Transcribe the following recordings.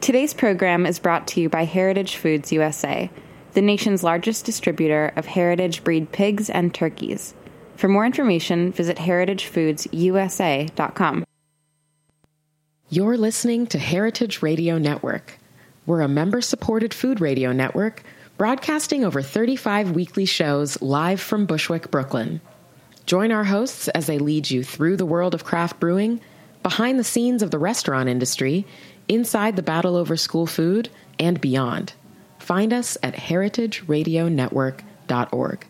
Today's program is brought to you by Heritage Foods USA, the nation's largest distributor of heritage breed pigs and turkeys. For more information, visit heritagefoodsusa.com. You're listening to Heritage Radio Network. We're a member supported food radio network broadcasting over 35 weekly shows live from Bushwick, Brooklyn. Join our hosts as they lead you through the world of craft brewing, behind the scenes of the restaurant industry, inside the battle over school food, and beyond. Find us at heritageradionetwork.org.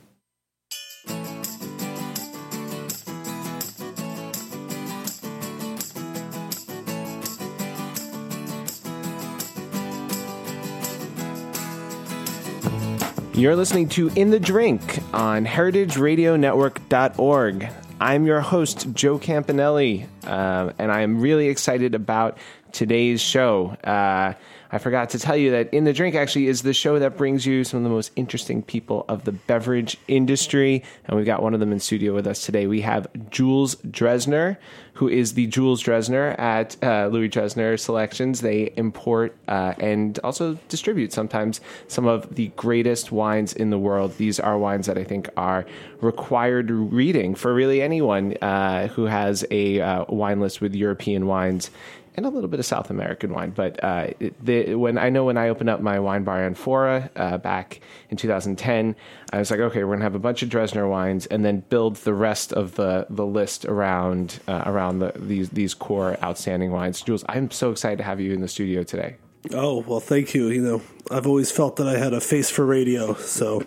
You're listening to In the Drink on heritageradionetwork.org. I'm your host, Joe Campanale, uh, and I'm really excited about today's show. Uh, I forgot to tell you that In the Drink actually is the show that brings you some of the most interesting people of the beverage industry. And we've got one of them in studio with us today. We have Jules Dressner, who is the Jules Dressner at uh, Louis Dressner Selections. They import uh, and also distribute sometimes some of the greatest wines in the world. These are wines that I think are required reading for really anyone uh, who has a uh, wine list with European wines and a little bit of South American wine. But uh, the, when I know when I opened up my wine bar Anfora uh, back in 2010, I was like, okay, we're gonna have a bunch of Dressner wines, and then build the rest of the the list around uh, around the, these these core outstanding wines. Jules, I'm so excited to have you in the studio today. Oh well, thank you. You know, I've always felt that I had a face for radio, so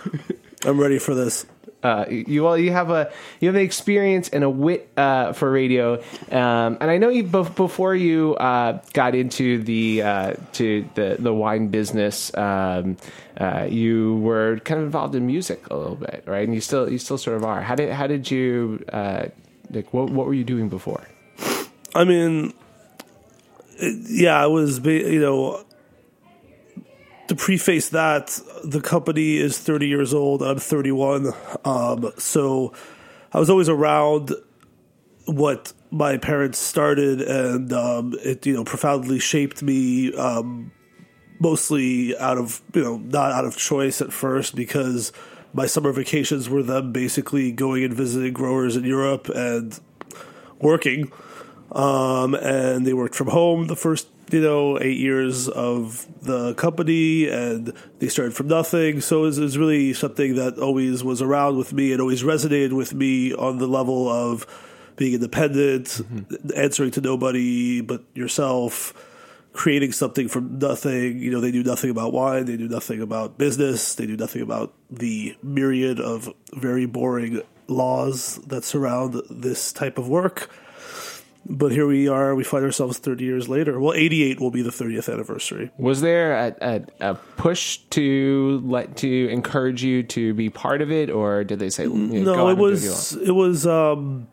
I'm ready for this. Uh, you well, you have a you have an experience and a wit uh, for radio, um, and I know you before you uh, got into the uh, to the the wine business. Um, uh, you were kind of involved in music a little bit, right? And you still you still sort of are. How did how did you like what what were you doing before? I mean, yeah, I was you know to preface that, the company is 30 years old. I'm 31. Um, so I was always around what my parents started, and um, it you know profoundly shaped me. Um, mostly out of you know not out of choice at first because my summer vacations were them basically going and visiting growers in Europe and working. Um, and they worked from home the first you know, eight years of the company and they started from nothing. So it was, it was, really something that always was around with me and always resonated with me on the level of being independent, mm-hmm. answering to nobody but yourself, creating something from nothing. You know, they knew nothing about wine, they knew nothing about business, they knew nothing about the myriad of very boring laws that surround this type of work but here we are. We find ourselves 30 years later. Well, 88 will be the 30th anniversary. Was there a, a, a push to let to encourage you to be part of it, or did they say you know, no? it was it was um,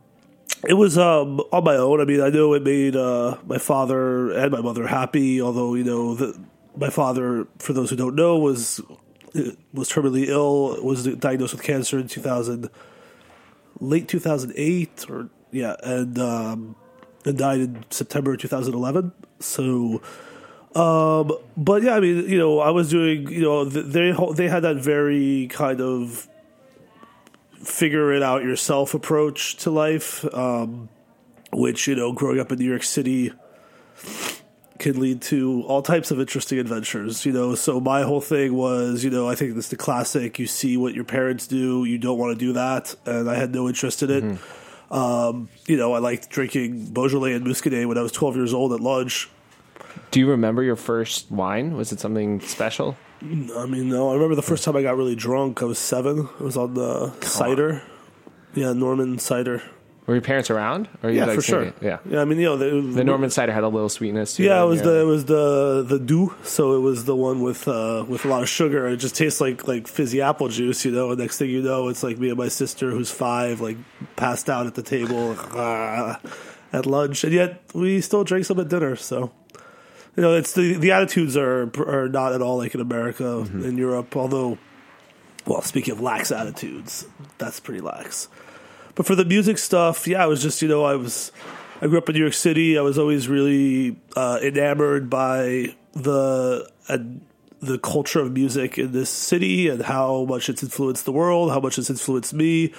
it was um, on my own. I mean, I know it made uh, my father and my mother happy. Although you know, the, my father, for those who don't know, was was terminally ill. Was diagnosed with cancer in 2000, late 2008, or yeah, and. Um, and died in September 2011. So, um, but yeah, I mean, you know, I was doing, you know, they they had that very kind of figure it out yourself approach to life, um, which you know, growing up in New York City can lead to all types of interesting adventures, you know. So my whole thing was, you know, I think this is the classic. You see what your parents do, you don't want to do that, and I had no interest in it. Mm-hmm. Um, you know, I liked drinking Beaujolais and Muscadet when I was 12 years old at lunch. Do you remember your first wine? Was it something special? I mean, no. I remember the first time I got really drunk. I was seven. It was on the Come cider. On. Yeah, Norman cider. Were your parents around? Or yeah, like for sure. It? Yeah, yeah. I mean, you know, the, the Norman cider had a little sweetness. to yeah, it. was yeah. the it was the the doux, so it was the one with uh, with a lot of sugar. It just tastes like like fizzy apple juice, you know. And next thing you know, it's like me and my sister, who's five, like passed out at the table uh, at lunch, and yet we still drank some at dinner. So you know, it's the the attitudes are are not at all like in America mm-hmm. in Europe. Although, well, speaking of lax attitudes, that's pretty lax. But for the music stuff, yeah, I was just you know I was I grew up in New York City. I was always really uh, enamored by the uh, the culture of music in this city and how much it's influenced the world, how much it's influenced me.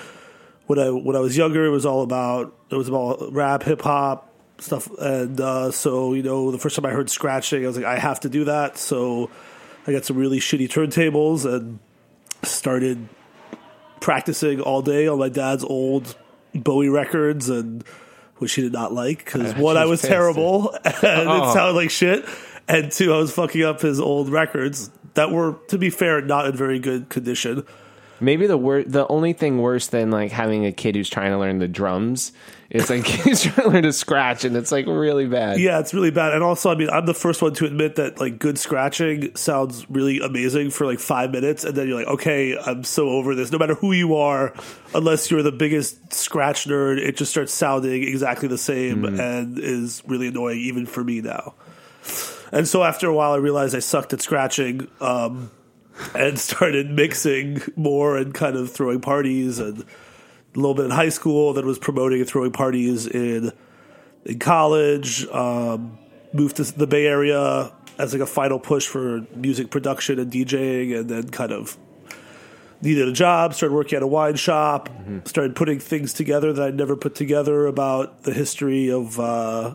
When I when I was younger, it was all about it was about rap, hip hop stuff, and uh, so you know, the first time I heard scratching, I was like, I have to do that. So I got some really shitty turntables and started practicing all day on my dad's old Bowie records and which he did not like because uh, one I was pissed. terrible and Oh. it sounded like shit, and two I was fucking up his old records that were, to be fair, not in very good condition. Maybe the wor- the only thing worse than like having a kid who's trying to learn the drums is like he's trying to learn to scratch and it's like really bad. Yeah, it's really bad. And also, I mean, I'm the first one to admit that like good scratching sounds really amazing for like five minutes, and then you're like, okay, I'm so over this. No matter who you are, unless you're the biggest scratch nerd, it just starts sounding exactly the same and is really annoying even for me now. And so after a while, I realized I sucked at scratching. Um, and started mixing more and kind of throwing parties and a little bit in high school. Then was promoting and throwing parties in in college. Um, moved to the Bay Area as like a final push for music production and DJing, and then kind of needed a job. Started working at a wine shop. Started putting things together that I'd never put together about the history of. Uh,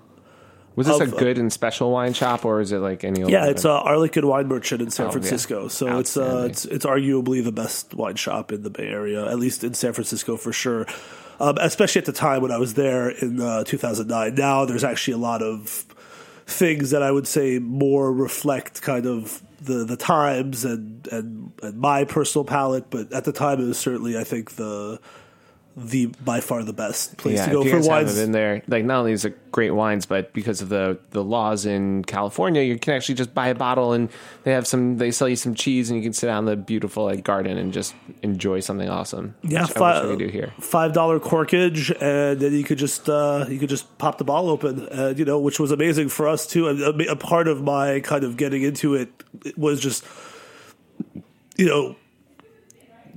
Was this Of- a good and special wine shop or is it like any yeah, it's uh, Arlequin Wine Merchant in San Oh, yeah. Francisco. So it's uh, it's it's arguably the best wine shop in the Bay Area, at least in San Francisco for sure. Um, especially at the time when I was there in uh, 2009. Now there's actually a lot of things that I would say more reflect kind of the the times and and, and my personal palate. But at the time, it was certainly I think the the by far the best place yeah, to go for wines. been there, like not only is it great wines, but because of the the laws in California, you can actually just buy a bottle and they have some. They sell you some cheese and you can sit out in the beautiful like garden and just enjoy something awesome. Yeah, wish we do here. Five dollar corkage, and then you could just uh, you could just pop the bottle open, uh, you know, which was amazing for us too. A, a part of my kind of getting into it was just, you know,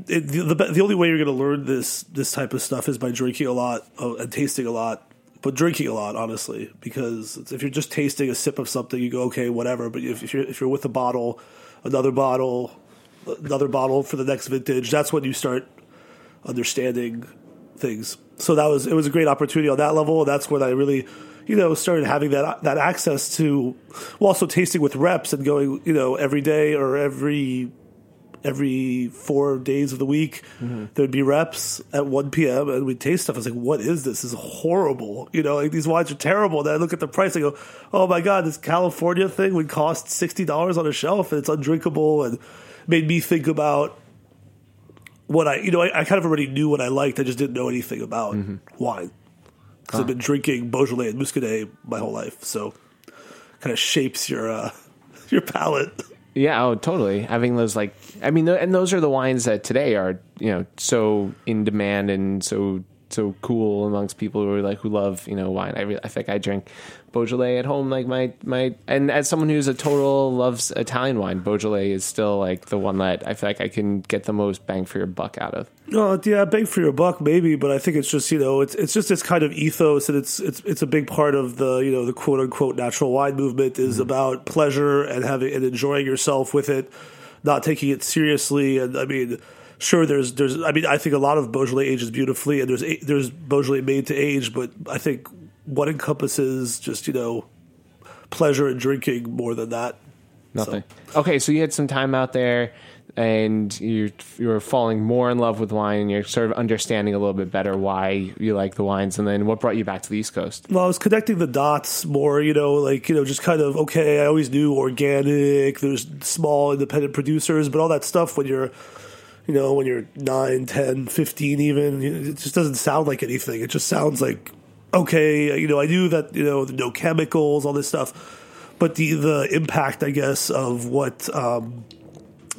it, the, the the only way you're going to learn this this type of stuff is by drinking a lot and tasting a lot. But drinking a lot, honestly, because if you're just tasting a sip of something, you go okay, whatever. But if, if you're if you're with a bottle, another bottle, another bottle for the next vintage, that's when you start understanding things. So that was it was a great opportunity on that level. That's when I really, you know, started having that that access to, well, also tasting with reps and going, you know, every day or every every four days of the week there'd be reps at 1 p.m. and we'd taste stuff. I was like, what is this? This is horrible. You know, like these wines are terrible. Then I look at the price and I go, oh my God, this California thing would cost $60 on a shelf and it's undrinkable and made me think about what I, you know, I, I kind of already knew what I liked. I just didn't know anything about wine because I've been drinking Beaujolais and Muscadet my whole life. So kind of shapes your, uh, your palate. Yeah, oh, totally. Having those like, I mean, and those are the wines that today are you know so in demand and so so cool amongst people who are like who love you know wine. I re- I think I drink Beaujolais at home like my my and as someone who's a total loves Italian wine, Beaujolais is still like the one that I feel like I can get the most bang for your buck out of. Oh yeah, bang for your buck, maybe. But I think it's just you know it's it's just this kind of ethos, and it's it's it's a big part of the you know the quote unquote natural wine movement is mm-hmm. about pleasure and having and enjoying yourself with it, not taking it seriously. And I mean, sure, there's there's I mean I think a lot of Beaujolais ages beautifully, and there's there's Beaujolais made to age, but I think what encompasses just you know pleasure and drinking more than that. Nothing. Okay, so you had some time out there, and you you were falling more in love with wine, and you're sort of understanding a little bit better why you like the wines. And then what brought you back to the East Coast? Well, I was connecting the dots more, you know, like, you know, just kind of, okay, I always knew organic, there's small independent producers, but all that stuff when you're, you know, when you're 9, 10, 15 even, it just doesn't sound like anything. It just sounds like, okay, you know, I knew that, you know, no chemicals, all this stuff. But the, the impact, I guess, of what, um,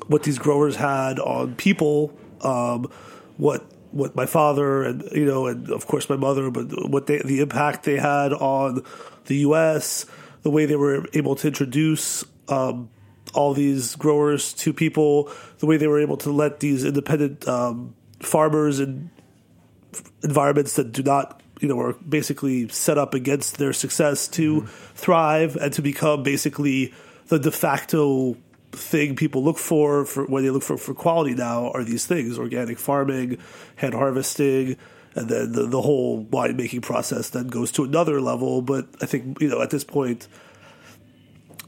what these growers had on people, um, what what my father and you know, and of course my mother, but what they the impact they had on the U.S., the way they were able to introduce um, all these growers to people, the way they were able to let these independent um, farmers and environments that do not you know are basically set up against their success to thrive and to become basically the de facto thing people look for for when they look for for quality now are these things organic farming hand harvesting and then the, the whole wine making process then goes to another level. But i think you know at this point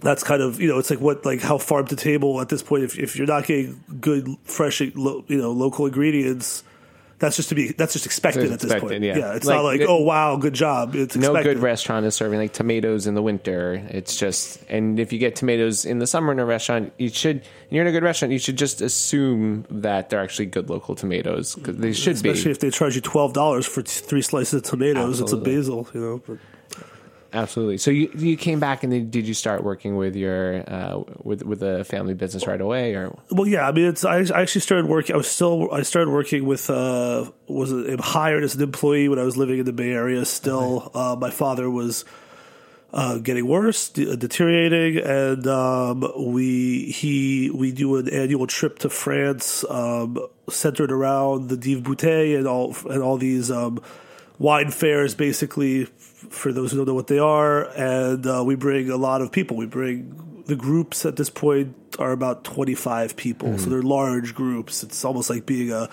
that's kind of you know it's like what like how farm to table at this point if, if you're not getting good fresh you know local ingredients that's just to be that's just expected at this point yeah. yeah it's Like, not like oh wow good job it's no expected. good restaurant is serving like tomatoes in the winter. It's just, and if you get tomatoes in the summer in a restaurant, you should, and you're in a good restaurant, you should just assume that they're actually good local tomatoes because they should especially be. Especially if they charge you twelve dollars for t- three slices of tomatoes Absolutely. it's a basil you know but Absolutely. So you you came back and then did you start working with your uh, with with a family business right away or Well, yeah, I mean, it's I, I actually started working. I was still I started working with uh was hired as an employee when I was living in the Bay Area. Still, uh, my father was uh, getting worse, de- deteriorating, and um, we he we do an annual trip to France, um, centered around the Dive Bouteille and all and all these um, wine fairs, basically. For those who don't know what they are, and uh, we bring a lot of people. We bring the groups at this point are about twenty five people, so they're large groups. It's almost like being a,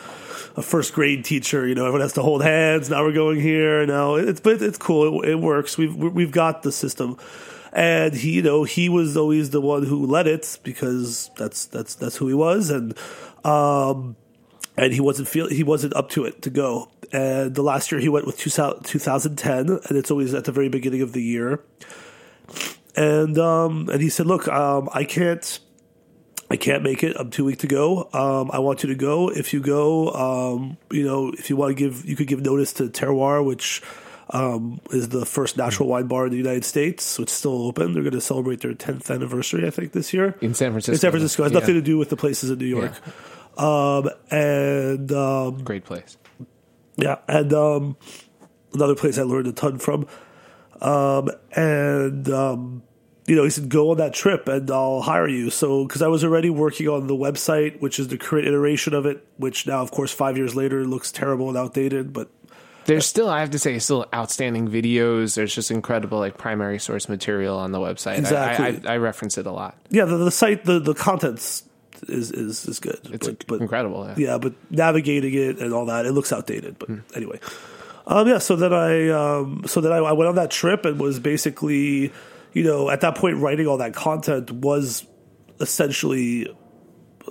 a first grade teacher. You know, everyone has to hold hands. Now we're going here. Now it's but it's cool. It, it works. We've we've got the system, and he you know he was always the one who led it because that's that's that's who he was, and um, and he wasn't feel he wasn't up to it to go. And the last year he went with 2000 2010, and it's always at the very beginning of the year. And um, and he said, "Look, um, I can't." I can't make it. I'm too weak to go. Um, I want you to go. If you go, um, you know, if you want to give, you could give notice to Terroir, which um, is the first natural wine bar in the United States. So it's still open. They're going to celebrate their 10th anniversary, I think, this year in San Francisco? in San Francisco. It has Yeah. nothing to do with the places in New York. Um, and um, Great place. Yeah, and um, another place I learned a ton from. Um, and um, you know, he said, "Go on that trip, and I'll hire you." So, because I was already working on the website, which is the current iteration of it, which now, of course, five years later, looks terrible and outdated. But There's still, I have to say, still outstanding videos. There's just incredible like primary source material on the website. Exactly. I, I, I reference it a lot. yeah, the, the site, the the contents is is is good. It's but, but incredible. Yeah. yeah, but navigating it and all that, it looks outdated. But anyway, um, yeah. So then I, um, so then I, I went on that trip and was basically, you know, at that point, writing all that content was essentially,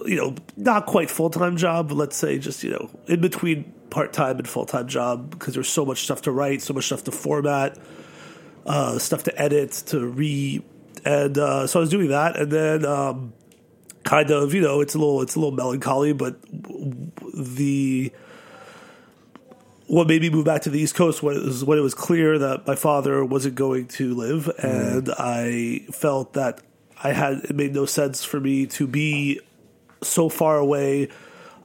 you know, not quite full time job, but let's say just you know, in between part time and full time job because there's so much stuff to write, so much stuff to format, uh, stuff to edit, to re, and uh, so I was doing that, and then. Um, kind of you know it's a little it's a little melancholy but the what made me move back to the east coast was when it was clear that my father wasn't going to live and i felt that i had it made no sense for me to be so far away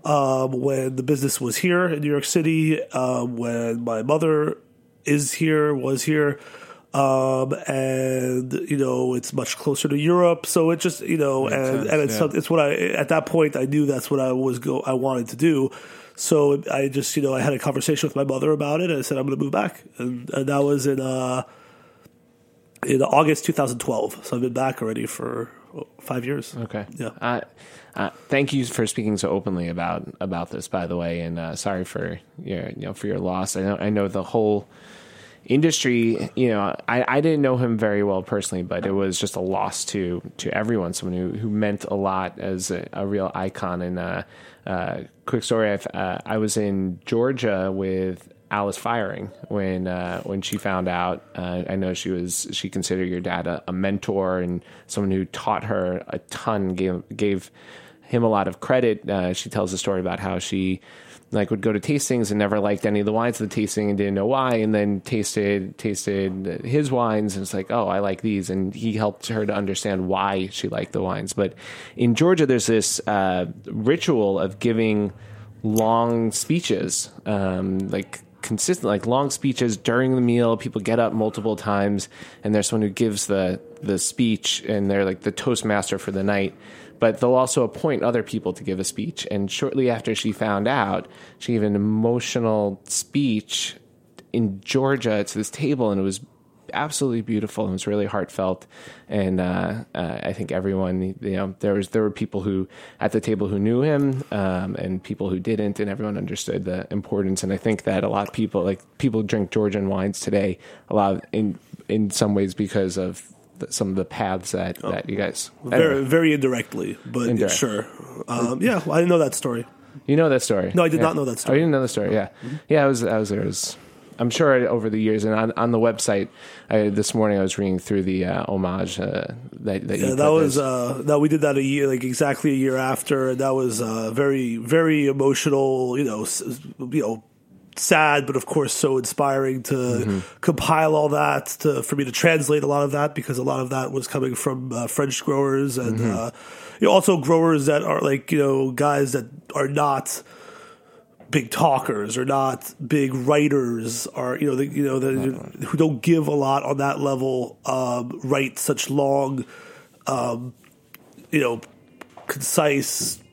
um, when the business was here in new york city um, when my mother is here was here um, and you know it's much closer to Europe, so it just you know, and, sense, and it's yeah. it's what I at that point I knew that's what I was go I wanted to do. So I just you know I had a conversation with my mother about it. and I said I'm going to move back, and, and that was in uh in August 2012. So I've been back already for five years. Okay. Yeah. Uh, uh, thank you for speaking so openly about about this, by the way, and uh, sorry for your you know for your loss. I know I know the whole industry. You know, I, I didn't know him very well personally, but it was just a loss to to everyone. Someone who who meant a lot as a, a real icon. And uh, uh, quick story: uh, I was in Georgia with. Alice Feiring when uh, when she found out. Uh, I know she was she considered your dad a, a mentor and someone who taught her a ton. gave gave him a lot of credit. Uh, she tells a story about how she like would go to tastings and never liked any of the wines of the tasting and didn't know why, and then tasted tasted his wines and it's like, oh, I like these, and he helped her to understand why she liked the wines. But in Georgia, there's this uh, ritual of giving long speeches, um, like consistent, like long speeches during the meal. People get up multiple times, and there's someone who gives the the speech, and they're like the toastmaster for the night. But they'll also appoint other people to give a speech. And shortly after she found out, she gave an emotional speech in Georgia to this table, and it was absolutely beautiful and it was really heartfelt. And uh, uh, I think everyone, you know, there was there were people who at the table who knew him um, and people who didn't, and everyone understood the importance. And I think that a lot of people, like people, drink Georgian wines today, a lot of, in in some ways because of some of the paths that, oh, that you guys very anyway. very indirectly, but Indirect. sure, um, yeah, well, I didn't know that story. You know that story? No, I did yeah. not know that story. Oh, you didn't know the story? Yeah, mm-hmm. yeah. I was, I was there. It was I'm sure over the years, and on, on the website I, this morning, I was reading through the uh, homage uh, that, that yeah, that was uh, that we did that a year, like exactly a year after, and that was uh, very very emotional. You know, you know, sad, but of course so inspiring to mm-hmm. compile all that to for me to translate a lot of that because a lot of that was coming from uh, French growers and mm-hmm. uh, you know, also growers that are like you know guys that are not big talkers or not big writers or you know the, you know the, who don't give a lot on that level um, write such long um, you know concise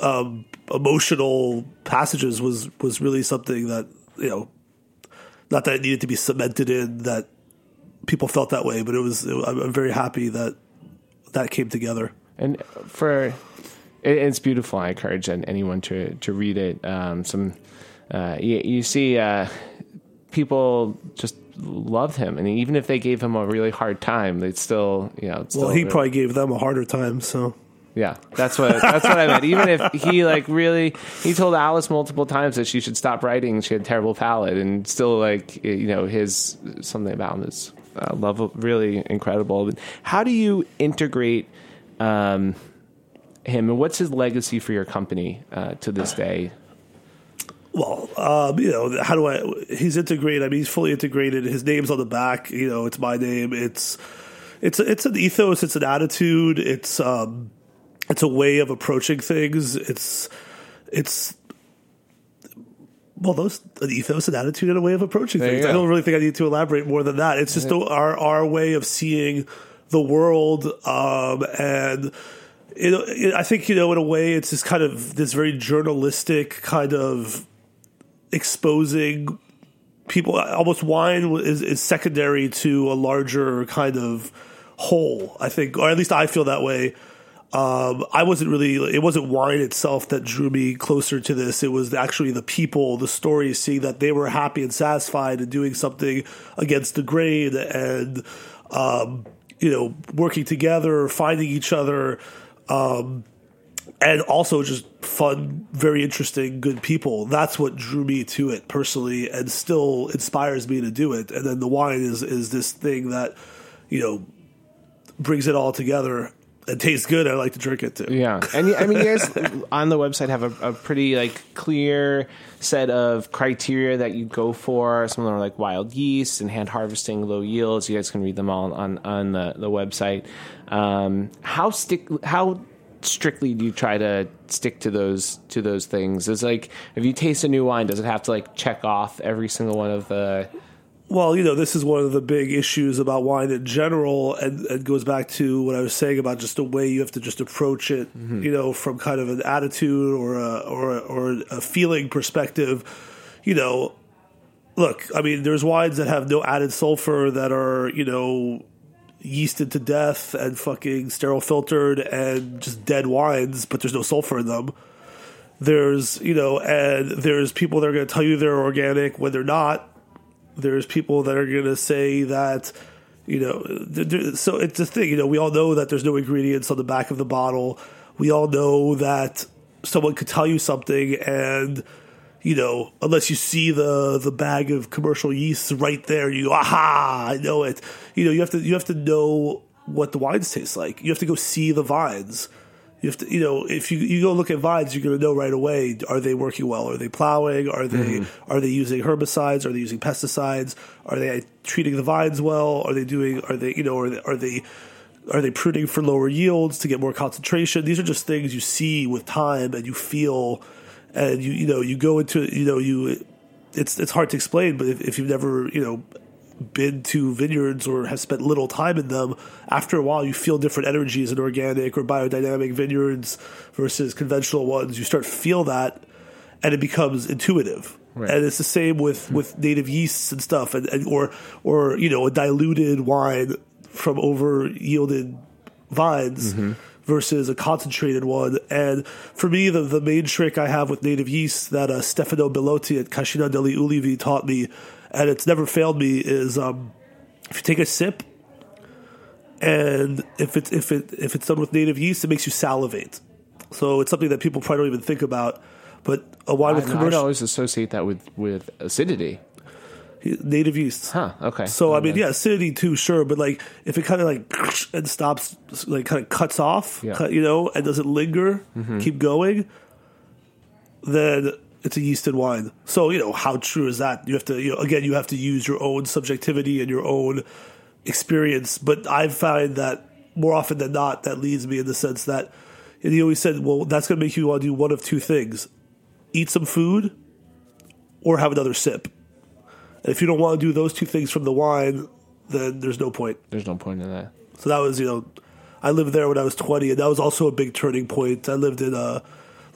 um, emotional passages was was really something that you know not that it needed to be cemented in that people felt that way but it was it, I'm very happy that that came together and for it, it's beautiful. I encourage anyone to to read it. Um, some uh, you, you, see uh, people just loved him, and even if they gave him a really hard time, they'd still you know. Still well, he really, probably gave them a harder time. So yeah, that's what that's what I meant. Even if he like really, he told Alice multiple times that she should stop writing. She had terrible palate, and still like you know his something about him is uh, really incredible. How do you integrate? Um, him, and what's his legacy for your company uh, to this day? Well, um, you know, how do I? He's integrated. I mean, he's fully integrated. His name's on the back. You know, it's my name. It's it's it's an ethos. It's an attitude. It's um, it's a way of approaching things. It's it's well, those an ethos, an attitude, and a way of approaching there things. I don't really think I need to elaborate more than that. It's just our our way of seeing the world um, and it, it, I think you know, in a way, it's this kind of this very journalistic kind of exposing people. Almost wine is, is secondary to a larger kind of whole. I think, or at least I feel that way. Um, I wasn't really. It wasn't wine itself that drew me closer to this. It was actually the people, the stories, seeing that they were happy and satisfied and doing something against the grain, and um, you know, working together, finding each other. Um, and also just fun, very interesting, good people. That's what drew me to it personally, and still inspires me to do it. And then the wine is is this thing that you know brings it all together. It tastes good. I like to drink it too. Yeah, and I mean, you guys on the website have a, a, pretty like clear set of criteria that you go for. Some of them are like wild yeast and hand harvesting, low yields. You guys can read them all on on the, the website. Um, how stick how strictly do you try to stick to those to those things? Is like if you taste a new wine, does it have to like check off every single one of the well, you know, this is one of the big issues about wine in general, and it goes back to what I was saying about just the way you have to just approach it, mm-hmm. you know, from kind of an attitude or a, or a, or a feeling perspective. You know, look, I mean, there's wines that have no added sulfur that are, you know, yeasted to death and fucking sterile filtered and just dead wines, but there's no sulfur in them. There's, you know, and there's people that are going to tell you they're organic when they're not. There's people that are going to say that, you know, so it's a thing, you know, we all know that there's no ingredients on the back of the bottle. We all know that someone could tell you something and, you know, unless you see the the bag of commercial yeast right there, you go, aha, I know it. You know, you have to you have to know what the wines taste like. You have to go see the vines. You have to, you know, if you you go look at vines, you're going to know right away: are they working well? Are they plowing? Are they mm. are they using herbicides? Are they using pesticides? Are they treating the vines well? Are they doing? Are they you know? Are they, are they are they pruning for lower yields to get more concentration? These are just things you see with time and you feel and you you know you go into you know you it's it's hard to explain, but if, if you've never you know been to vineyards or have spent little time in them, after a while you feel different energies in organic or biodynamic vineyards versus conventional ones. You start to feel that, and it becomes intuitive. Right. and it's the same with with native yeasts and stuff, and, and or or you know a diluted wine from over yielded vines. Versus a concentrated one, and for me, the, the main trick I have with native yeast that uh, Stefano Bellotti at Cascina degli Ulivi taught me, and it's never failed me, is um, if you take a sip and if it's if it if it's done with native yeast, it makes you salivate. So it's something that people probably don't even think about. But a wine I, with know, I'd always associate that with with acidity. native yeast. Huh. Okay. So I mean, Okay. yeah, acidity too, sure, but like if it kind of like and stops, like kind of cuts off, Yeah. cut, you know, and doesn't linger, keep going, then it's a yeasted wine. So you know, how true is that? You have to, you know, again, you have to use your own subjectivity and your own experience. But I find that more often than not, that leads me in the sense that, and he always said, well, that's going to make you want to do one of two things: eat some food or have another sip. And if you don't want to do those two things from the wine, then there's no point. There's no point in that. So that was, you know, I lived there when I was 20, and that was also a big turning point. I lived in a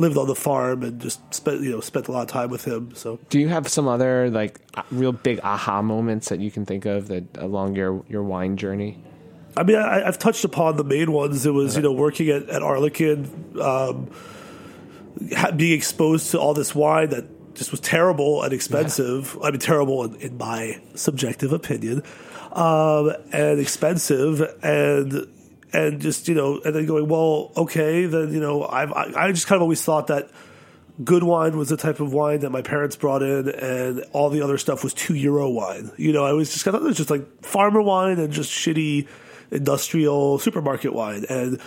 lived on the farm and just spent, you know, spent a lot of time with him. So Do you have some other like real big aha moments that you can think of that along your your wine journey? I mean, I, I've touched upon the main ones. It was, you know, working at, at Arlequin, um, ha- being exposed to all this wine that just was terrible and expensive. I mean, terrible in, in my subjective opinion, um, and expensive, and and just you know, and then going, well, okay, then you know, I've, I I just kind of always thought that good wine was the type of wine that my parents brought in, and all the other stuff was two euro wine. You know, I was just kind of it was just like farmer wine and just shitty industrial supermarket wine, and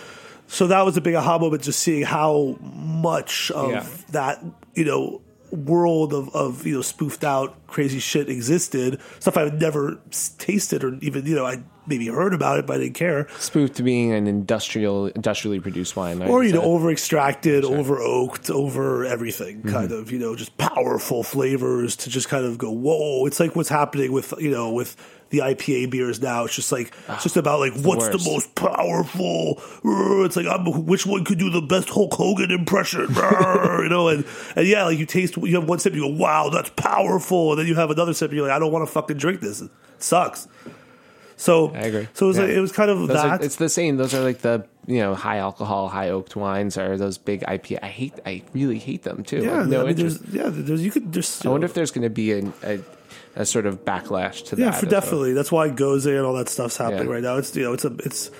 so that was a big aha moment, just seeing how much of Yeah. that you know world of, of you know spoofed out crazy shit existed stuff i've never tasted or even you know i maybe heard about it but i didn't care. Spoofed to being an industrial industrially produced wine, right? or you know over extracted over oaked over everything kind Mm-hmm. of you know just powerful flavors to just kind of go whoa. It's like what's happening with you know with the IPA beers now. It's just like it's just about like what's the worst. most powerful? It's like I'm, which one could do the best Hulk Hogan impression? You know and and yeah like you taste you have one sip you go wow that's powerful. And then you have another sip and you're like I don't want to fucking drink this. It sucks so I agree. so it was Yeah. like it was kind of Those are, that it's the same. Those are like the you know high alcohol, high oaked wines are those big IPA. I hate. I really hate them too. yeah Like, no I mean, there's yeah there's you could just I wonder if there's going to be a, a a sort of backlash to that. Yeah, that. for as well. definitely. That's why Gose and all that stuff's happening Yeah. right now. It's you know, it's a it's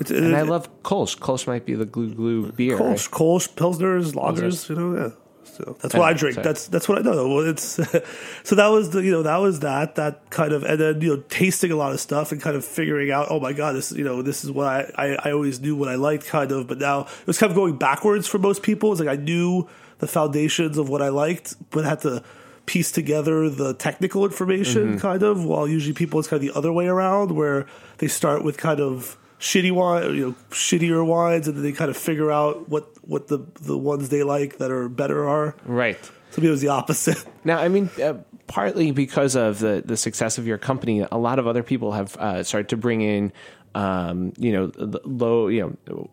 it's And I love Kolsch. Kolsch might be the glue glue beer. Kolsch, Kolsch, Pilsners, Lagers. You know, yeah. So that's what I drink. sorry. That's that's what I know. Well, it's so that was the you know that was that that kind of and then you know tasting a lot of stuff and kind of figuring out oh my god this you know this is what I I, I always knew what I liked kind of but now it was kind of going backwards for most people. It's like I knew the foundations of what I liked, but I had to piece together the technical information mm-hmm. kind of. While usually people it's kind of the other way around where they start with kind of shitty wine, you know, shittier wines, and then they kind of figure out what what the the ones they like that are better are. Right. Me, it was the opposite. Now, I mean, uh, partly because of the, the success of your company, a lot of other people have uh, started to bring in, um, you know, low, you know,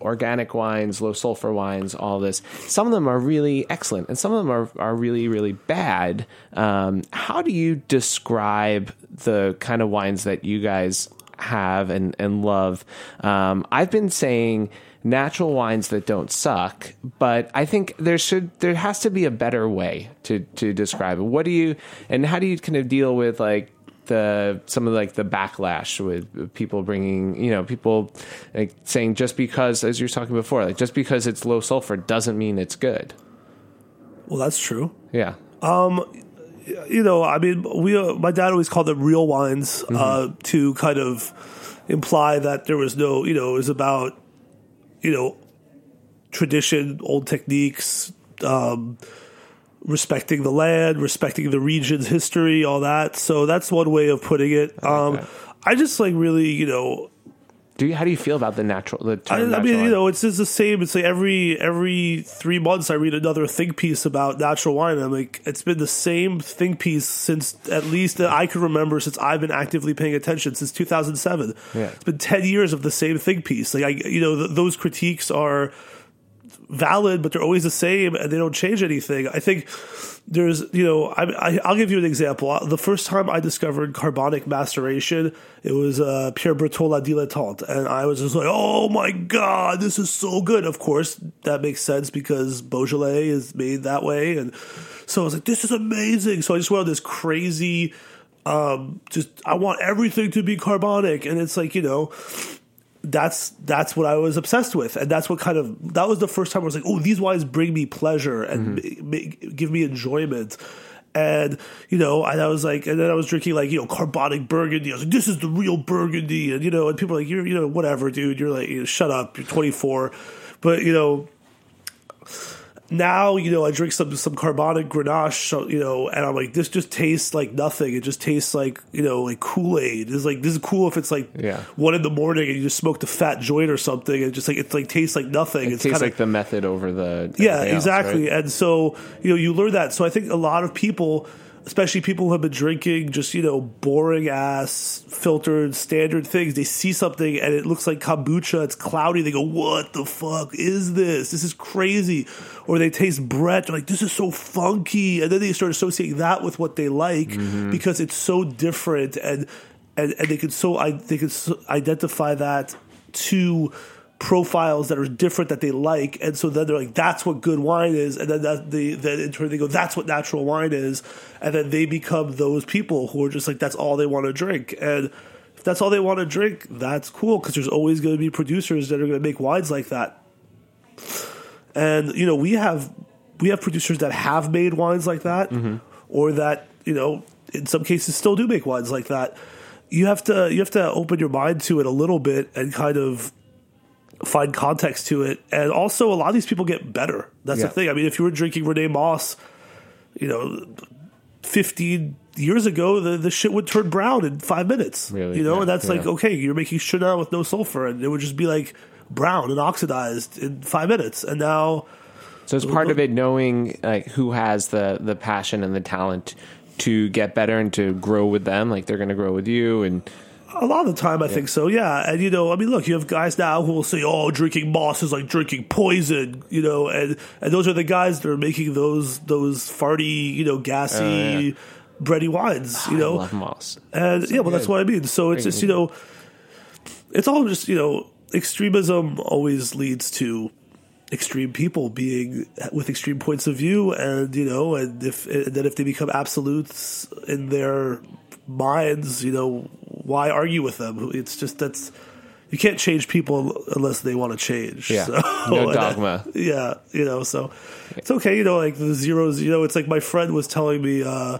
organic wines, low sulfur wines, all this. Some of them are really excellent, and some of them are, are really, really bad. Um, how do you describe the kind of wines that you guys have and, and love? Um, I've been saying natural wines that don't suck, but I think there should there has to be a better way to to describe it. What do you and how do you kind of deal with like the some of like the backlash with people bringing you know people like saying just because as you were talking before like just because it's low sulfur doesn't mean it's good. Well, that's true. Yeah. You know, I mean, we uh, my dad always called them real wines uh, to kind of imply that there was no, you know, it was about you know tradition, old techniques. Um, respecting the land, respecting the region's history, all that. So that's one way of putting it. Um. I just like really, you know, Do you how do you feel about the natural the I, I mean, you know, it's just the same. It's like every every three months I read another think piece about natural wine. I'm like, it's been the same think piece since at least that I can remember since I've been actively paying attention since 2007. Yeah. It's been 10 years of the same think piece. Like I, you know, th- those critiques are valid, but they're always the same and they don't change anything. I think there's, you know, I, I, I'll give you an example. Uh, The first time I discovered carbonic maceration, it was uh, Pierre Breton La Dilettante. And I was just like, oh my God, this is so good. Of course, that makes sense because Beaujolais is made that way. And so I was like, this is amazing. So I just went on this crazy, um, just, I want everything to be carbonic. And it's like, you know, that's that's what I was obsessed with, and that's what kind of that was the first time I was like, oh, these wines bring me pleasure and mm-hmm. ma- ma- give me enjoyment. And you know, and I was like, and then I was drinking like you know carbonic Burgundy. I was like, this is the real Burgundy, and you know, and people are like, you're you know whatever, dude. You're like, you know, shut up. You're 24, but you know, now you know I drink some some carbonic Grenache, so, you know, and I'm like, this just tastes like nothing. It just tastes like you know like Kool Aid. It's like this is cool if it's like Yeah. one in the morning and you just smoked a fat joint or something, and just like it's like tastes like nothing. It it's tastes kinda- like the method over the yeah, else, exactly. right? And so, you know, you learn that. So I think a lot of people, especially people who have been drinking just, you know, boring ass, filtered, standard things, they see something and it looks like kombucha, it's cloudy. They go, what the fuck is this? This is crazy. Or they taste Brett, they're like, this is so funky. And then they start associating that with what they like mm-hmm. because it's so different and, and, and they can so, I, they can so identify that to profiles that are different that they like, and so then they're like, "That's what good wine is," and then that they then in turn they go, "That's what natural wine is," and then they become those people who are just like, "That's all they want to drink," and if that's all they want to drink, that's cool because there's always going to be producers that are going to make wines like that, and you know we have we have producers that have made wines like that, mm-hmm. or that you know in some cases still do make wines like that. You have to you have to open your mind to it a little bit and kind of find context to it. And also, a lot of these people get better. That's Yeah. the thing. I mean, if you were drinking René Mosse, you know, 15 years ago, the, the shit would turn brown in five minutes. Really? You know, Yeah, and that's like, okay, you're making Chenin with no sulfur, and it would just be like brown and oxidized in five minutes. And now, So it's part of it knowing like who has the the passion and the talent to get better and to grow with them. Like they're going to grow with you, and A lot of the time, I think so. Yeah, and you know, I mean, look, you have guys now who will say, "Oh, drinking Mosse is like drinking poison," you know, and and those are the guys that are making those those farty, you know, gassy, Oh, yeah. bready wines. Ah, you I know, love Mosse. and yeah, well, that's what I mean. So it's just you know, it's all just you know, extremism always leads to extreme people being with extreme points of view, and you know, and if and then if they become absolutes in their minds, you know, why argue with them? It's just that's. You can't change people unless they want to change. Yeah. So, No and, dogma. yeah, you know, so it's okay. You know, like the zeros. You know, it's like my friend was telling me. uh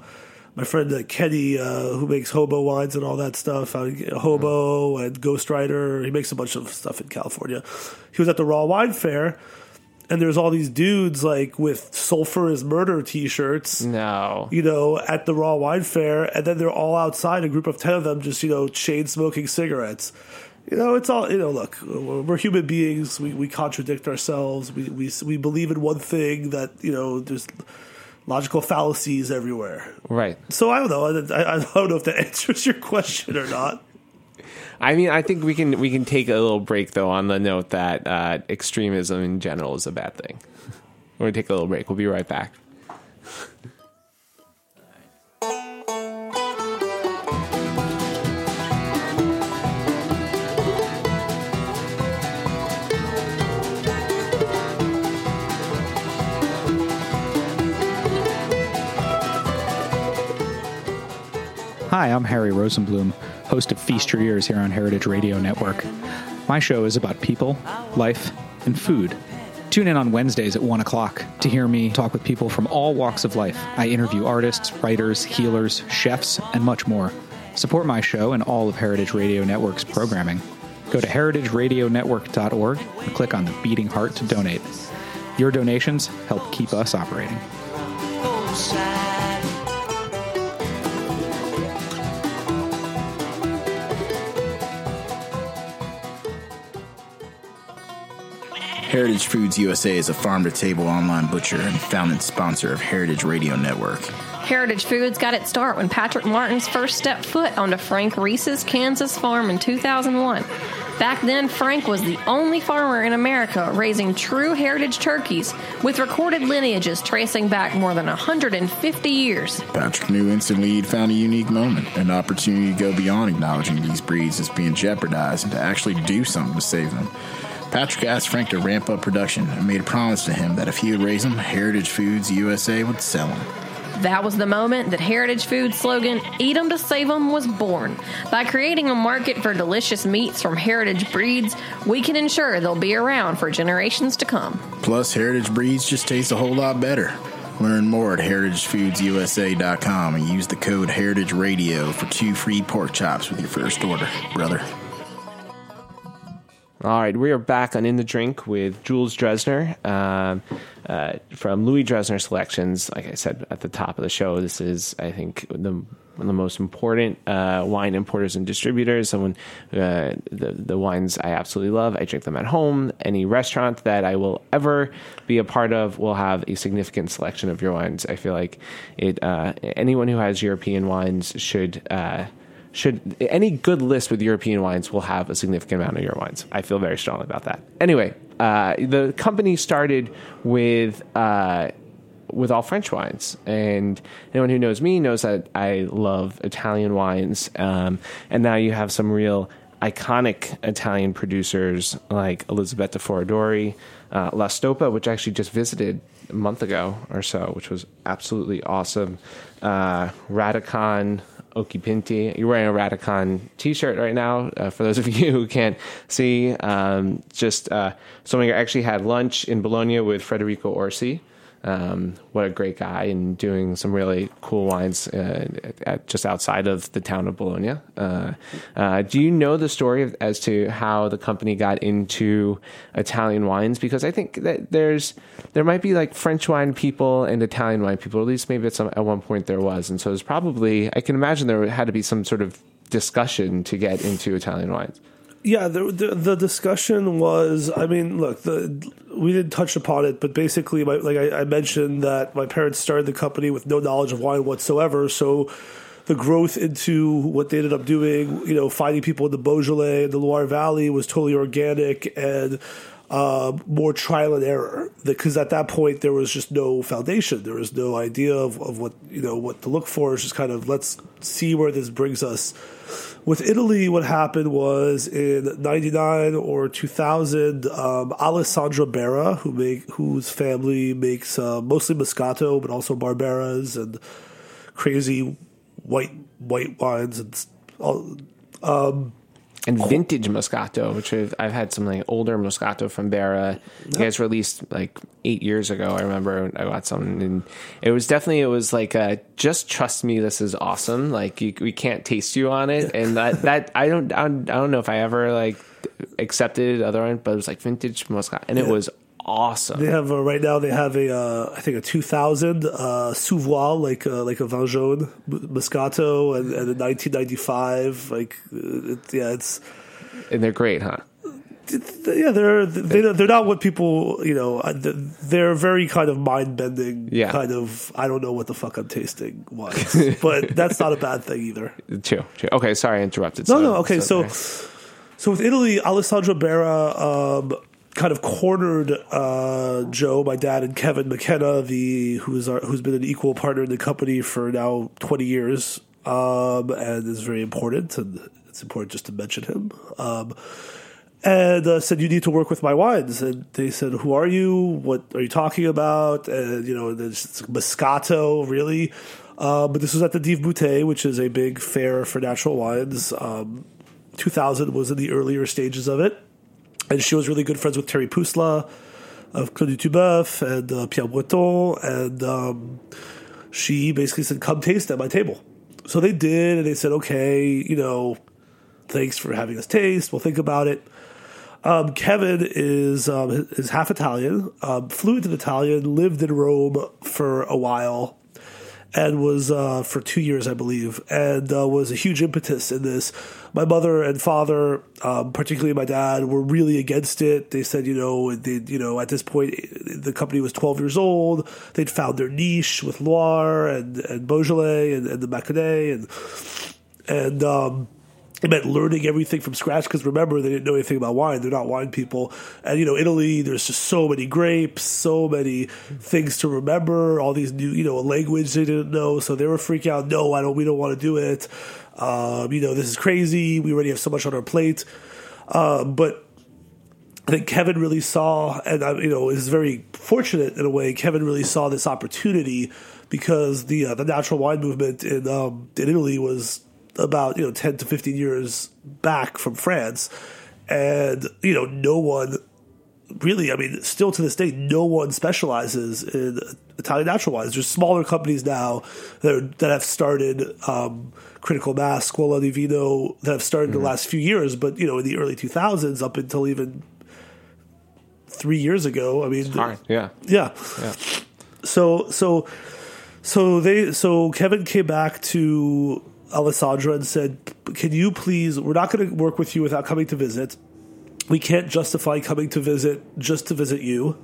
my friend uh, Kenny, uh, who makes hobo wines and all that stuff, uh, hobo and Ghostwriter. He makes a bunch of stuff in California. He was at the Raw Wine Fair, and there's all these dudes like with "Sulfur is Murder" T-shirts. No, You know, at the Raw Wine Fair, and then they're all outside, a group of ten of them, just you know, chain smoking cigarettes. You know, it's all you know. Look, we're we're human beings. We we contradict ourselves. We we we believe in one thing that you know. There's logical fallacies everywhere. right. So I don't know. I, I don't know if that answers your question or not. I mean, I think we can we can take a little break though on the note that uh, extremism in general is a bad thing. We're gonna take a little break. We'll be right back. Hi, I'm Harry Rosenblum, host of Feast Your Ears here on Heritage Radio Network. My show is about people, life, and food. Tune in on Wednesdays at 1 o'clock to hear me talk with people from all walks of life. I interview artists, writers, healers, chefs, and much more. Support my show and all of Heritage Radio Network's programming. Go to heritageradionetwork.org and click on the beating heart to donate. Your donations help keep us operating. Heritage Foods USA is a farm to table online butcher and founding sponsor of Heritage Radio Network. Heritage Foods got its start when Patrick Martins first stepped foot onto Frank Reese's Kansas farm in 2001. Back then, Frank was the only farmer in America raising true heritage turkeys with recorded lineages tracing back more than 150 years. Patrick knew instantly he'd found a unique moment, an opportunity to go beyond acknowledging these breeds as being jeopardized and to actually do something to save them. Patrick asked Frank to ramp up production and made a promise to him that if he would raise them, Heritage Foods USA would sell them. That was the moment that Heritage Foods slogan, Eat 'em to Save 'em, was born. By creating a market for delicious meats from heritage breeds, we can ensure they'll be around for generations to come. Plus, Heritage breeds just taste a whole lot better. Learn more at heritagefoodsusa.com and use the code Heritage Radio for two free pork chops with your first order, brother. All right, we are back on In the Drink with Jules Dressner um, uh, from Louis Dressner Selections. Like I said at the top of the show, this is, I think, the one of the most important uh, wine importers and distributors. Someone, uh, the the wines I absolutely love. I drink them at home. Any restaurant that I will ever be a part of will have a significant selection of your wines. I feel like it. Uh, anyone who has European wines should uh, should any good list with European wines will have a significant amount of your wines. I feel very strongly about that. Anyway, uh, the company started with uh, with all French wines, and anyone who knows me knows that I love Italian wines. Um, and now you have some real iconic Italian producers like Elisabetta Foradori, uh, La Stoppa, which I actually just visited a month ago or so, which was absolutely awesome. Uh, Radikon, Occhipinti. You're wearing a Radikon T-shirt right now. Uh, for those of you who can't see, um, just uh, someone actually had lunch in Bologna with Federico Orsi. Um, what a great guy, and doing some really cool wines uh, at, at just outside of the town of Bologna. Uh, uh, do you know the story of, as to how the company got into Italian wines? Because I think that there's there might be like French wine people and Italian wine people. At least maybe at some at one point there was, and so there's probably I can imagine there had to be some sort of discussion to get into Italian wines. Yeah, the, the, the discussion was. I mean, look, the we didn't touch upon it, but basically, my, like I, I mentioned, that my parents started the company with no knowledge of wine whatsoever. So the growth into what they ended up doing, you know, finding people in the Beaujolais the Loire Valley was totally organic and uh, more trial and error. Because at that point, there was just no foundation. There was no idea of, of what you know what to look for. It's just kind of let's see where this brings us. With Italy, what happened was in '99 or 2000, um, Alessandra Bera, who make whose family makes uh, mostly Moscato, but also Barberas and crazy white white wines and all. Um, and vintage Moscato, which I've, I've had some like older Moscato from Bera. You guys released like eight years ago. I remember I got some, and it was definitely it was like just trust me, this is awesome. Like you, we can't taste you on it, and that that I don't I don't, I don't know if I ever like accepted other one, but it was like vintage Moscato, and it was awesome. They have uh, right now. They have a uh, I think a 2000 uh, sous voile like uh, like a Vin Jaune Moscato and, and a 1995 like uh, it, yeah it's and they're great, huh? yeah they're they, they're not what people you know uh, they're very kind of mind bending Yeah. kind of I don't know what the fuck I'm tasting wines but that's not a bad thing either. True, true. Okay, sorry I interrupted. No, So- no. Okay, so okay. so with Italy, Alessandra Bera um, kind of cornered uh, Joe, my dad, and Kevin McKenna, the who's our, who's been an equal partner in the company for now twenty years, um, and is very important. And it's important just to mention him. Um, and uh, said you need to work with my wines. And they said who are you? What are you talking about? And you know there's moscato really. Uh, but this was at the Dive Bouteille, which is a big fair for natural wines. Um, 2000 was in the earlier stages of it and she was really good friends with Thierry Puzelat of Claude and uh, Pierre Breton and um, she basically said come taste at my table. So they did and they said okay you know thanks for having us taste. We'll think about it. Um, Kevin is um, is half Italian, um, fluent in Italian, lived in Rome for a while, and was uh, for two years, I believe, and uh, was a huge impetus in this. My mother and father, um, particularly my dad, were really against it. They said, you know, they, you know, at this point, the company was 12 years old. They'd found their niche with Loire and, and Beaujolais and, and the Maconnais and and um, it meant learning everything from scratch because remember they didn't know anything about wine. They're not wine people. And you know italy there's just so many grapes so many things to remember all these new you know a language they didn't know. So they were freaking out no i don't we don't want to do it. Um, you know this is crazy. We already have so much on our plate. Um, but I think Kevin really saw, and uh, you know, is very fortunate in a way. Kevin really saw this opportunity because the uh, the natural wine movement in um, in Italy was about you know ten to fifteen years back from France, and you know no one really. I mean, still to this day, no one specializes in Italian natural wines. There's smaller companies now that are, that have started. Um, Critical Mass, Scuola di Vino that have started in the last few years, but you know in the early 2000s up until even three years ago. I mean, Hard. Yeah. yeah. Yeah. So so so they so Kevin came back to Alessandra and said, "Can you please? We're not going to work with you without coming to visit. We can't justify coming to visit just to visit you.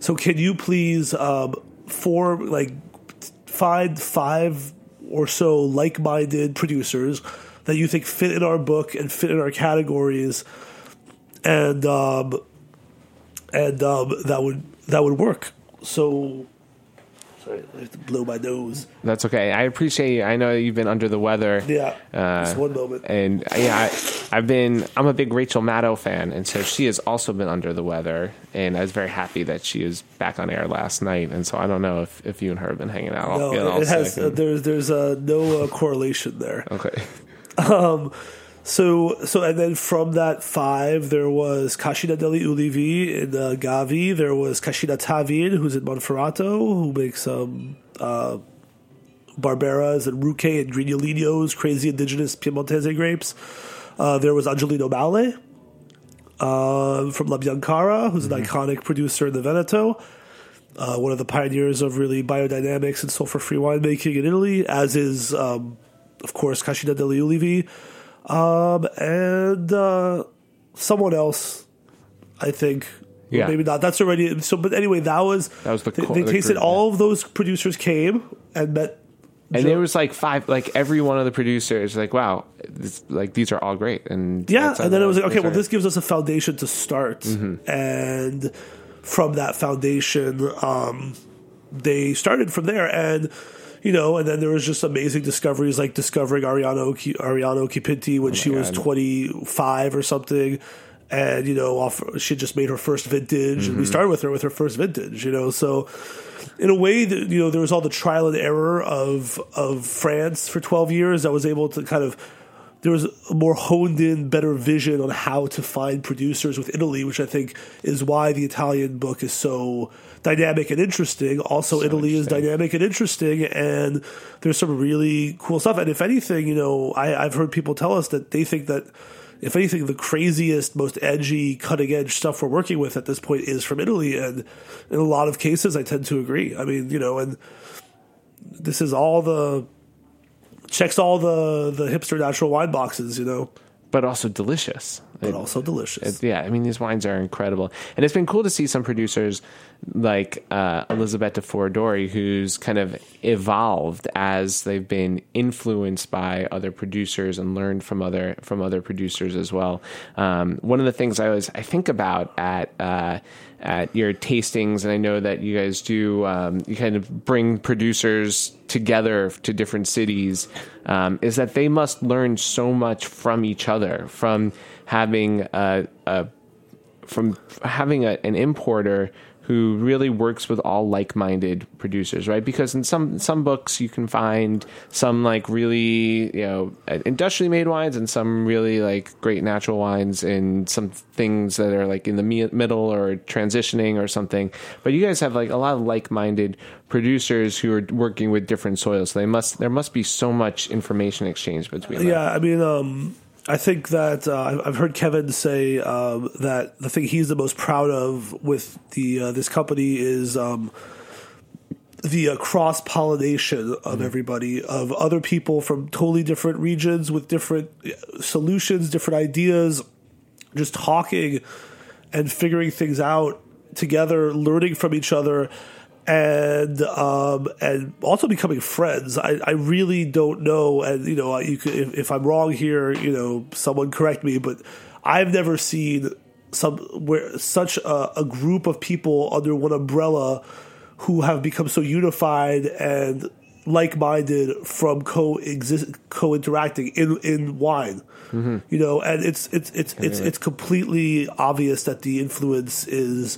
So can you please um, form like find five or so like-minded producers that you think fit in our book and fit in our categories, and um, and um, that would that would work. So, sorry, I have to blow my nose. That's okay. I appreciate you. I know you've been under the weather. Yeah, Uh, just one moment. And yeah, I, I've been. I'm a big Rachel Maddow fan, and so she has also been under the weather. And I was very happy that she was back on air last night. And so I don't know if, if you and her have been hanging out. No, all it has. Uh, there's there's uh, no uh, correlation there. okay. So so and then from that five, there was Cascina degli Ulivi in uh, Gavi. There was Cascina Tavijn, who's in Monferrato, who makes um, uh, Barberas and Ruché and Grignolinos, crazy indigenous Piemontese grapes. Uh, there was Angiolino Maule uh, from La Biancara, who's an iconic producer in the Veneto. Uh, one of the pioneers of really biodynamics and sulfur-free winemaking in Italy, as is, um, of course, Cascina degli Ulivi um, and uh, someone else, I think. Yeah. maybe not. That's already so. But anyway, that was That was the they, they the tasted group, all of those producers came and met. And Joe- there was like five, like every one of the producers, like wow, this, like these are all great. And yeah, and then it was like, okay, well, this gives us a foundation to start, Mm-hmm. and from that foundation, um, they started from there, and you know, and then there was just amazing discoveries like discovering Arianna Arianna Occhipinti when she was Oh twenty five or something. And you know, off, she just made her first vintage, Mm-hmm. and we started with her with her first vintage. You know, so in a way that you know there was all the trial and error of of France for 12 years that was able to kind of there was a more honed in better vision on how to find producers with Italy which I think is why the Italian book is so dynamic and interesting. Also Italy is dynamic and interesting and there's some really cool stuff. And if anything you know I, I've heard people tell us that they think that if anything, the craziest, most edgy, cutting edge stuff we're working with at this point is from Italy, and in a lot of cases, I tend to agree. I mean, you know, and this is all the checks all the the hipster natural wine boxes, you know, but also delicious. but also delicious. It- yeah, I mean these wines are incredible, and it's been cool to see some producers like uh, Elizabeth Foradori, who's kind of evolved as they've been influenced by other producers and learned from other from other producers as well. Um, one of the things I always I think about at uh, at your tastings, and I know that you guys do, um, you kind of bring producers together to different cities, um, is that they must learn so much from each other, from having a, a from having a, an importer who really works with all like-minded producers, right? Because in some some books you can find some like really you know industrially made wines and some really like great natural wines and some things that are like in the mi- middle or transitioning or something. But you guys have like a lot of like-minded producers who are working with different soils. So they must there must be so much information exchange between them. Yeah, I mean, um, I think that uh, I've- heard Kevin say um, that the thing he's the most proud of with the uh, this company is um, the uh, cross pollination of everybody of other people from totally different regions with different uh, solutions, different ideas, just talking and figuring things out together, learning from each other. And um, and also becoming friends. I, I really don't know, and you know, you could, if, if I'm wrong here, you know, someone correct me, but I've never seen some where such a, a group of people under one umbrella who have become so unified and like-minded from co-exist co-interacting in in wine. You know and it's it's it's it's it's completely obvious that the influence is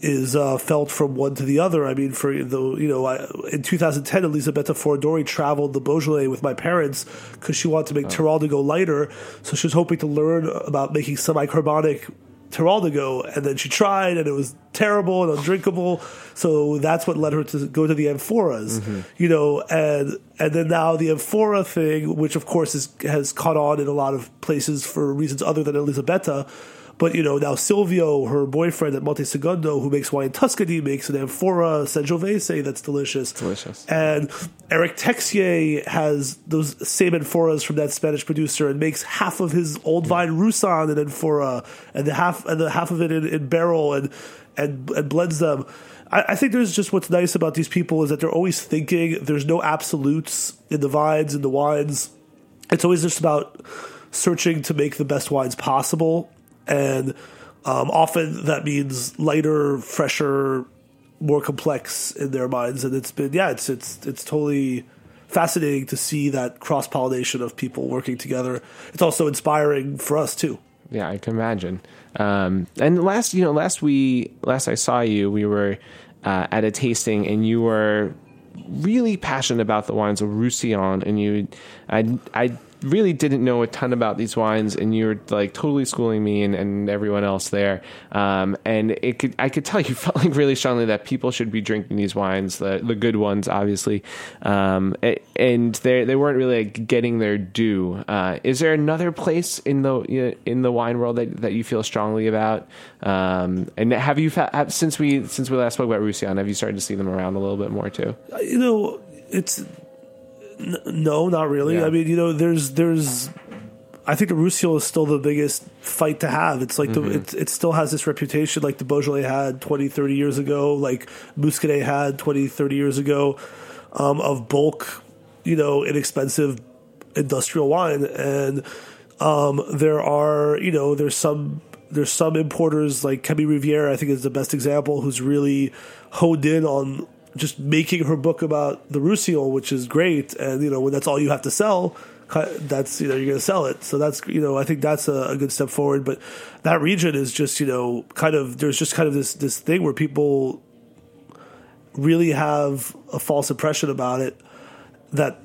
is uh, felt from one to the other. I mean, for the you know, I, in 2010, Elisabetta Foradori traveled the Beaujolais with my parents because she wanted to make Teroldego lighter. So she was hoping to learn about making semi-carbonic Teroldego, and then she tried, and it was terrible and undrinkable. So that's what led her to go to the amphoras, you know, and and then now the amphora thing, which of course is, has caught on in a lot of places for reasons other than Elisabetta. But you know now Silvio, her boyfriend at Monte Secondo, who makes wine in Tuscany, makes an amphora Sangiovese that's delicious. Delicious. And Eric Texier has those same amphoras from that Spanish producer and makes half of his old vine Roussanne in amphora and the half and the half of it in, in barrel and and and blends them. I, I think there's just what's nice about these people is that they're always thinking. There's no absolutes in the vines and the wines. It's always just about searching to make the best wines possible, and um, often that means lighter, fresher, more complex in their minds. And it's been yeah, it's it's it's totally fascinating to see that cross pollination of people working together. It's also inspiring for us too. Yeah, I can imagine. Um, and last, you know, last we last I saw you, we were uh, at a tasting, and you were really passionate about the wines of Roussillon, and you, I, I really didn't know a ton about these wines, and you were like totally schooling me and, and everyone else there. Um, and it could, I could tell you felt like really strongly that people should be drinking these wines, the the good ones, obviously. Um, and they they weren't really like, getting their due. Uh, is there another place in the in the wine world that, that you feel strongly about? Um, and have you have, since we since we last spoke about Roussillon, have you started to see them around a little bit more too? you know, it's n- no, not really. Yeah. I mean, you know, there's there's. I think the Roussillon is still the biggest fight to have. It's like the it, it still has this reputation like the Beaujolais had 20, 30 years ago, like Muscadet had 20, 30 years ago, um, of bulk, you know, inexpensive industrial wine. And um, there are, you know, there's some there's some importers like Camille Riviere, I think is the best example, who's really honed in on just making her book about the Roussillon, which is great. And you know, when that's all you have to sell, that's you know you're going to sell it. So that's you know I think that's a, a good step forward. But that region is just you know kind of there's just kind of this this thing where people really have a false impression about it that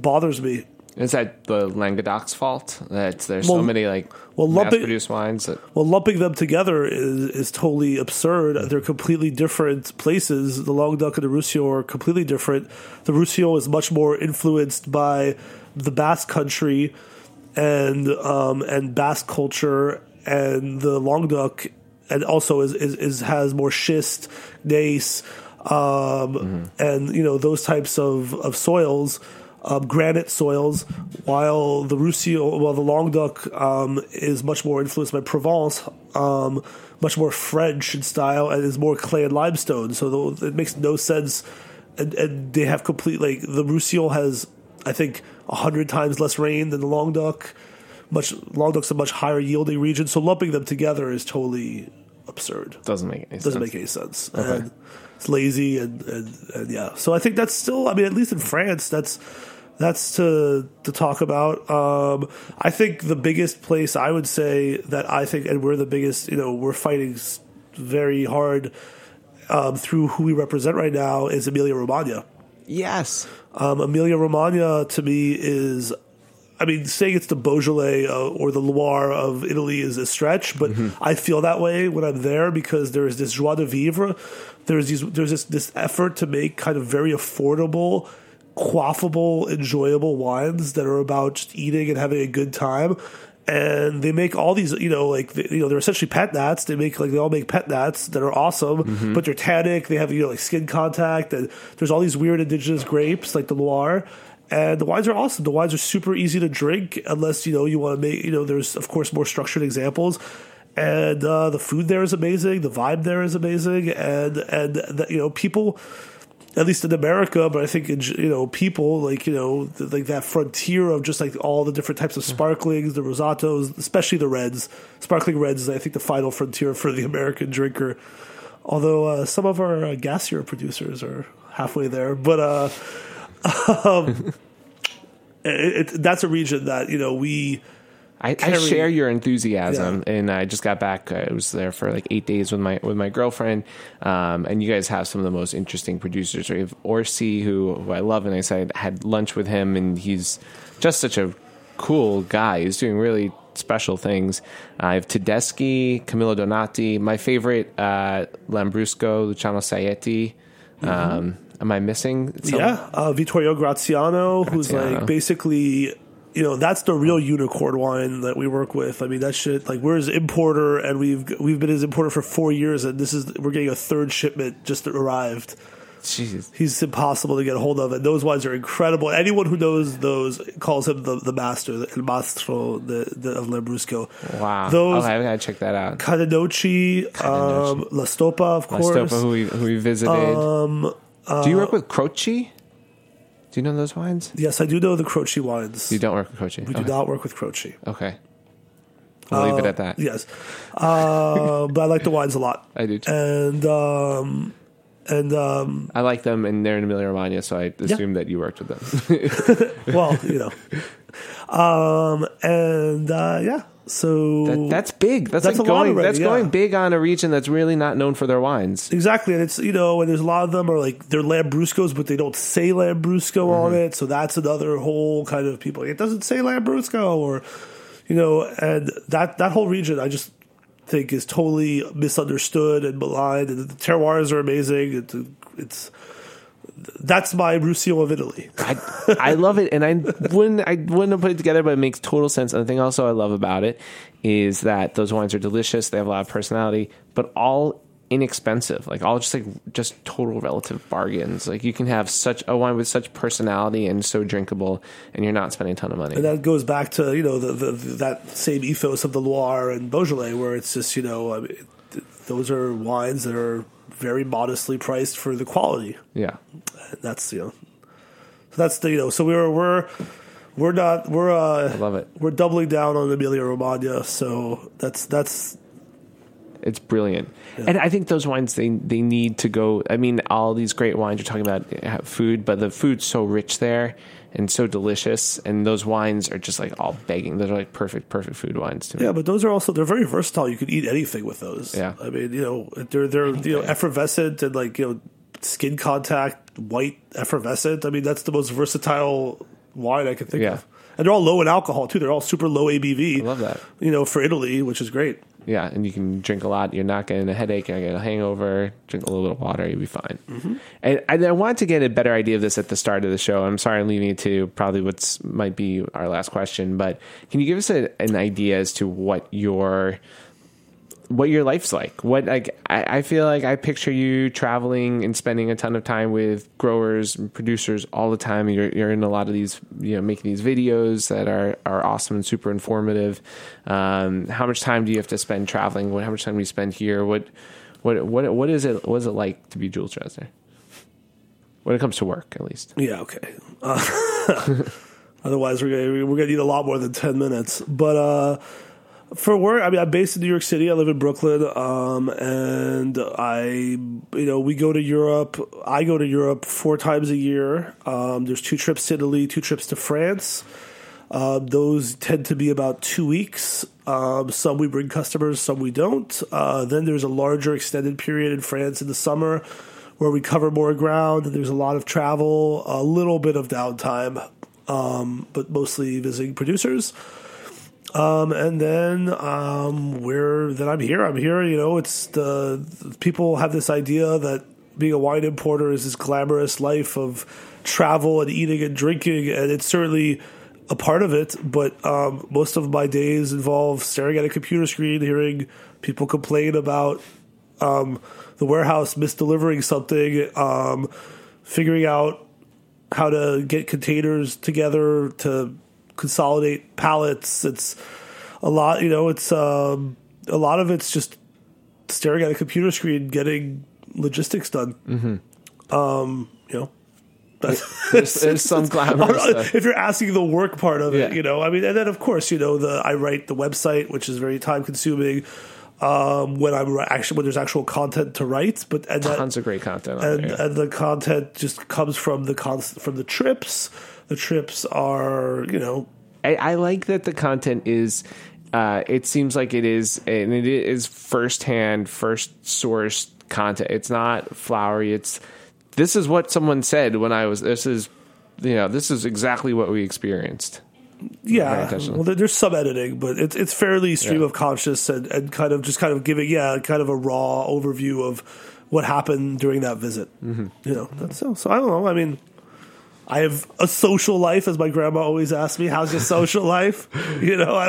bothers me. Is that the Languedoc's fault that there's so many like well, lumping- produced wines that Well, lumping them together is is totally absurd. They're completely different places. The Languedoc and the Roussillon are completely different. The Roussillon is much more influenced by the Basque country and um, and Basque culture, and the Languedoc, and also is is, is has more schist, gneiss, um, and you know those types of of soils um, granite soils, while the Roussillon, while the Languedoc um, is much more influenced by Provence, um, much more French in style, and is more clay and limestone. So the, it makes no sense. And, and they have complete like the Roussillon has, I think, a hundred times less rain than the Languedoc. Much Languedoc's a much higher yielding region, so lumping them together is totally absurd doesn't make any doesn't sense. make any sense. And it's lazy and, and, and yeah. So I think that's still. I mean, at least in France, that's that's to to talk about. Um, I think the biggest place I would say that I think, and we're the biggest. You know, we're fighting very hard um, through who we represent right now is Emilia Romagna. Yes. Um, Emilia Romagna to me is, I mean, saying it's the Beaujolais uh, or the Loire of Italy is a stretch, but I feel that way when I'm there because there is this joie de vivre. There's these, there's this, this effort to make kind of very affordable, quaffable, enjoyable wines that are about just eating and having a good time. And they make all these, you know, like you know, they're essentially pet nats. They make like they all make pet nats that are awesome, but they're tannic. They have you know like skin contact, and there's all these weird indigenous grapes like the Loire. And the wines are awesome. The wines are super easy to drink, unless you know you want to make. You know, there's of course more structured examples, and uh, the food there is amazing. The vibe there is amazing, and and the, you know people. At least in America, but I think in, you know people like you know like that frontier of just like all the different types of sparklings, the rosatos, especially the reds. Sparkling reds is I think the final frontier for the American drinker. Although uh, some of our uh, gassier producers are halfway there, but uh, um, it, it, that's a region that you know we. I, I share your enthusiasm, Yeah. and I just got back. I was there for like eight days with my with my girlfriend, um, and you guys have some of the most interesting producers. We have Orsi, who, who I love, and I said had lunch with him, and he's just such a cool guy. He's doing really special things. I have Tedeschi, Camillo Donati, my favorite uh, Lambrusco, Luciano Saetti. Um, am I missing? some- Yeah, uh, Vittorio Graziano, who's like basically, you know, that's the real unicorn wine that we work with. I mean, that shit. Like, we're his importer, and we've we've been his importer for four years, and this is we're getting a third shipment just arrived. Jesus. He's impossible to get a hold of, and those wines are incredible. Anyone who knows those calls him the, the master, the el mastro the, the, of Lambrusco. Wow. Those okay, I gotta check that out. Ca' de Noci, um, La Stoppa, of La course. Stoppa, who we, who we visited. Um, Do you work with Croce? Do you know those wines? yes, I do know the Croce wines. You don't work with Croce. We okay. do not work with Croce. Okay. I'll leave it at that. Yes, uh, but I like the wines a lot, I do too. and um, and um, I like them, and they're in Emilia Romagna, so I assume that you worked with them. well, you know, um, and uh, yeah. So that, that's big. That's, That's like going. already, that's yeah. going big on a region that's really not known for their wines. Exactly, and it's you know, and there's a lot of them are like they're Lambruscos, but they don't say Lambrusco on Mm-hmm. it, so that's another whole kind of people. It doesn't say Lambrusco, or you know, and that that whole region, I just think is totally misunderstood and maligned. And the terroirs are amazing. It's, it's that's my Ruscio of Italy. I, I love it, and I wouldn't I wouldn't have put it together, but it makes total sense. And the thing also I love about it is that those wines are delicious. They have a lot of personality, but all inexpensive. Like all just like just total relative bargains. Like you can have such a wine with such personality and so drinkable, and you're not spending a ton of money. And that goes back to you know the, the that same ethos of the Loire and Beaujolais, where it's just you know I mean, those are wines that are very modestly priced for the quality. yeah. That's you know, so that's the you know, so we're we're we're not we're uh, I love it. we're doubling down on Emilia Romagna. So that's that's It's brilliant, and I think those wines they they need to go. I mean, all these great wines you're talking about have food, but the food's so rich there and so delicious, and those wines are just like all begging. They're like perfect, perfect food wines to me. yeah, but those are also they're very versatile. You could eat anything with those. Yeah. I mean you know they're they're you know effervescent and like you know skin contact white effervescent. I mean that's the most versatile wine I can think Yeah. of. And they're all low in alcohol too. They're all super low ABV. I love that. You know, for Italy, which is great. Yeah, and you can drink a lot. You're not getting a headache. You're not getting a hangover. Drink a little bit of water. You'll be fine. Mm-hmm. And I, I wanted to get a better idea of this at the start of the show. I'm sorry I'm leaving it to probably what's might be our last question, but can you give us a, an idea as to what your what your life's like? What like I, I feel like I picture you traveling and spending a ton of time with growers and producers all the time. You're you're in a lot of these you know making these videos that are are awesome and super informative. Um, how much time do you have to spend traveling? What how much time do you spend here? What what what what is it? What is it like to be Jules Dressner? When it comes to work, at least. Yeah, okay. Uh, otherwise, we're gonna, we're gonna need a lot more than ten minutes. But uh, for work, I mean, I'm based in New York City. I live in Brooklyn, um, and I, you know, we go to Europe. I go to Europe four times a year. Um, there's two trips to Italy, two trips to France. Um, those tend to be about two weeks. Um, some we bring customers, some we don't. Uh, then there's a larger extended period in France in the summer where we cover more ground. There's a lot of travel, a little bit of downtime, um, but mostly visiting producers. Um, and then um, we're then I'm here. I'm here. You know, it's the people have this idea that being a wine importer is this glamorous life of travel and eating and drinking, and it's certainly a part of it. But um, most of my days involve staring at a computer screen, hearing people complain about um, the warehouse misdelivering something, um, figuring out how to get containers together to consolidate pallets. It's a lot, you know. It's um, a lot of it's just staring at a computer screen, getting logistics done. Mm-hmm. Um, you know, There's, there's some glamorous if you're asking the work part of it, Yeah. you know, I mean, and then of course, you know, the I write the website, which is very time consuming. Um, when I'm actually when there's actual content to write, but and that, Tons of great content on and and the content just comes from the con- from the trips. The trips are, you know, I, I like that the content is. Uh, it seems like it is, and it is firsthand, first source content. It's not flowery. It's this is what someone said when I was. This is, you know, this is exactly what we experienced. Yeah. Well, there's some editing, but it's it's fairly stream Yeah. of conscious and, and kind of just kind of giving yeah, kind of a raw overview of what happened during that visit. Mm-hmm. You know, so. So I don't know. I mean, I have a social life, as my grandma always asked me, "How's your social life?" You know, I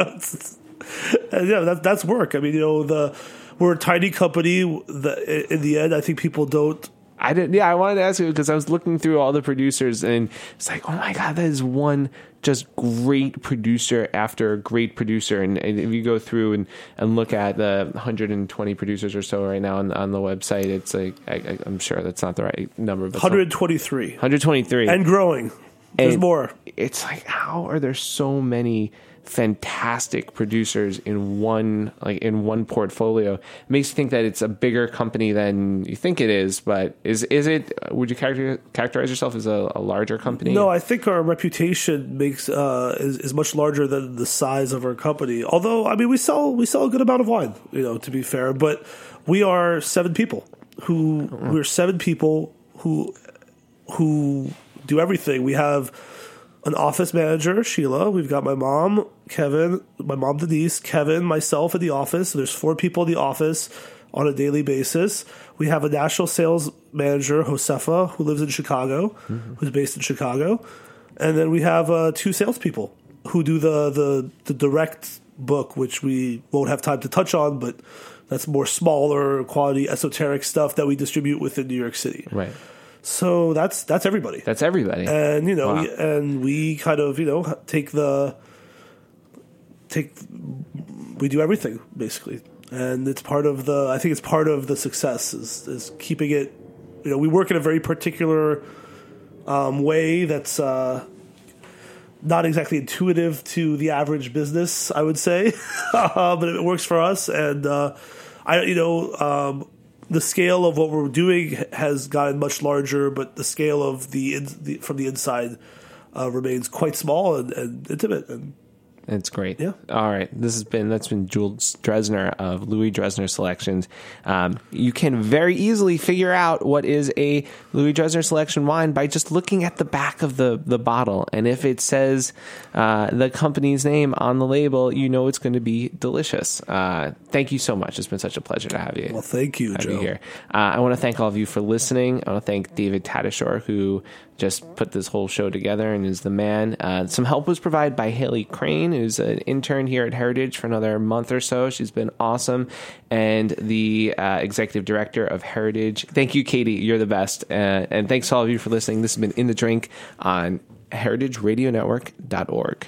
yeah, that, that's work. I mean, you know, the we're a tiny company. The, in the end, I think people don't I didn't. Yeah, I wanted to ask you because I was looking through all the producers, and it's like, oh my god, that is one just great producer after great producer. And, and if you go through and, and look at the 120 producers or so right now on, on the website, it's like I, I, I'm sure that's not the right number, but 123 123 and growing. There's And more. It's like how are there so many fantastic producers in one like in one portfolio? It makes you think that it's a bigger company than you think it is. But is is it? Would you character, characterize yourself as a, a larger company? No, I think our reputation makes uh, is, is much larger than the size of our company. Although, I mean, we sell we sell a good amount of wine, you know, to be fair. But we are seven people who we're seven people who who do everything. We have an office manager, Sheila. We've got my mom, Kevin, my mom Denise, Kevin, myself at the office. So there's four people in the office on a daily basis. We have a national sales manager, Josefa, who lives in Chicago, who's based in Chicago, and then we have uh, two salespeople who do the, the the direct book, which we won't have time to touch on, but that's more smaller quality esoteric stuff that we distribute within New York City. right. So that's that's everybody That's everybody. and you know, Wow. we, and we kind of you know take the take we do everything basically, and it's part of the. I think it's part of the success is is keeping it. You know, we work in a very particular um, way that's. Uh, not exactly intuitive to the average business, I would say, uh, but it works for us. And uh, I, you know, um, the scale of what we're doing has gotten much larger, but the scale of the, in, the from the inside uh, remains quite small and, and intimate. And It's great. Yeah. All right. This has been that's been Jules Dressner of Louis Dressner Selections. Um, you can very easily figure out what is a Louis Dressner Selection wine by just looking at the back of the the bottle, and if it says uh, the company's name on the label, you know it's going to be delicious. Uh, thank you so much. It's been such a pleasure to have you. well, thank you, Joe. you here. Uh, I want to thank all of you for listening. I want to thank David Tadashore, who just put this whole show together and is the man. Uh, some help was provided by Haley Crane, who's an intern here at Heritage for another month or so. She's been awesome. And the uh, executive director of Heritage. Thank you, Katie. You're the best. Uh, and thanks to all of you for listening. This has been In the Drink on heritageradionetwork.org.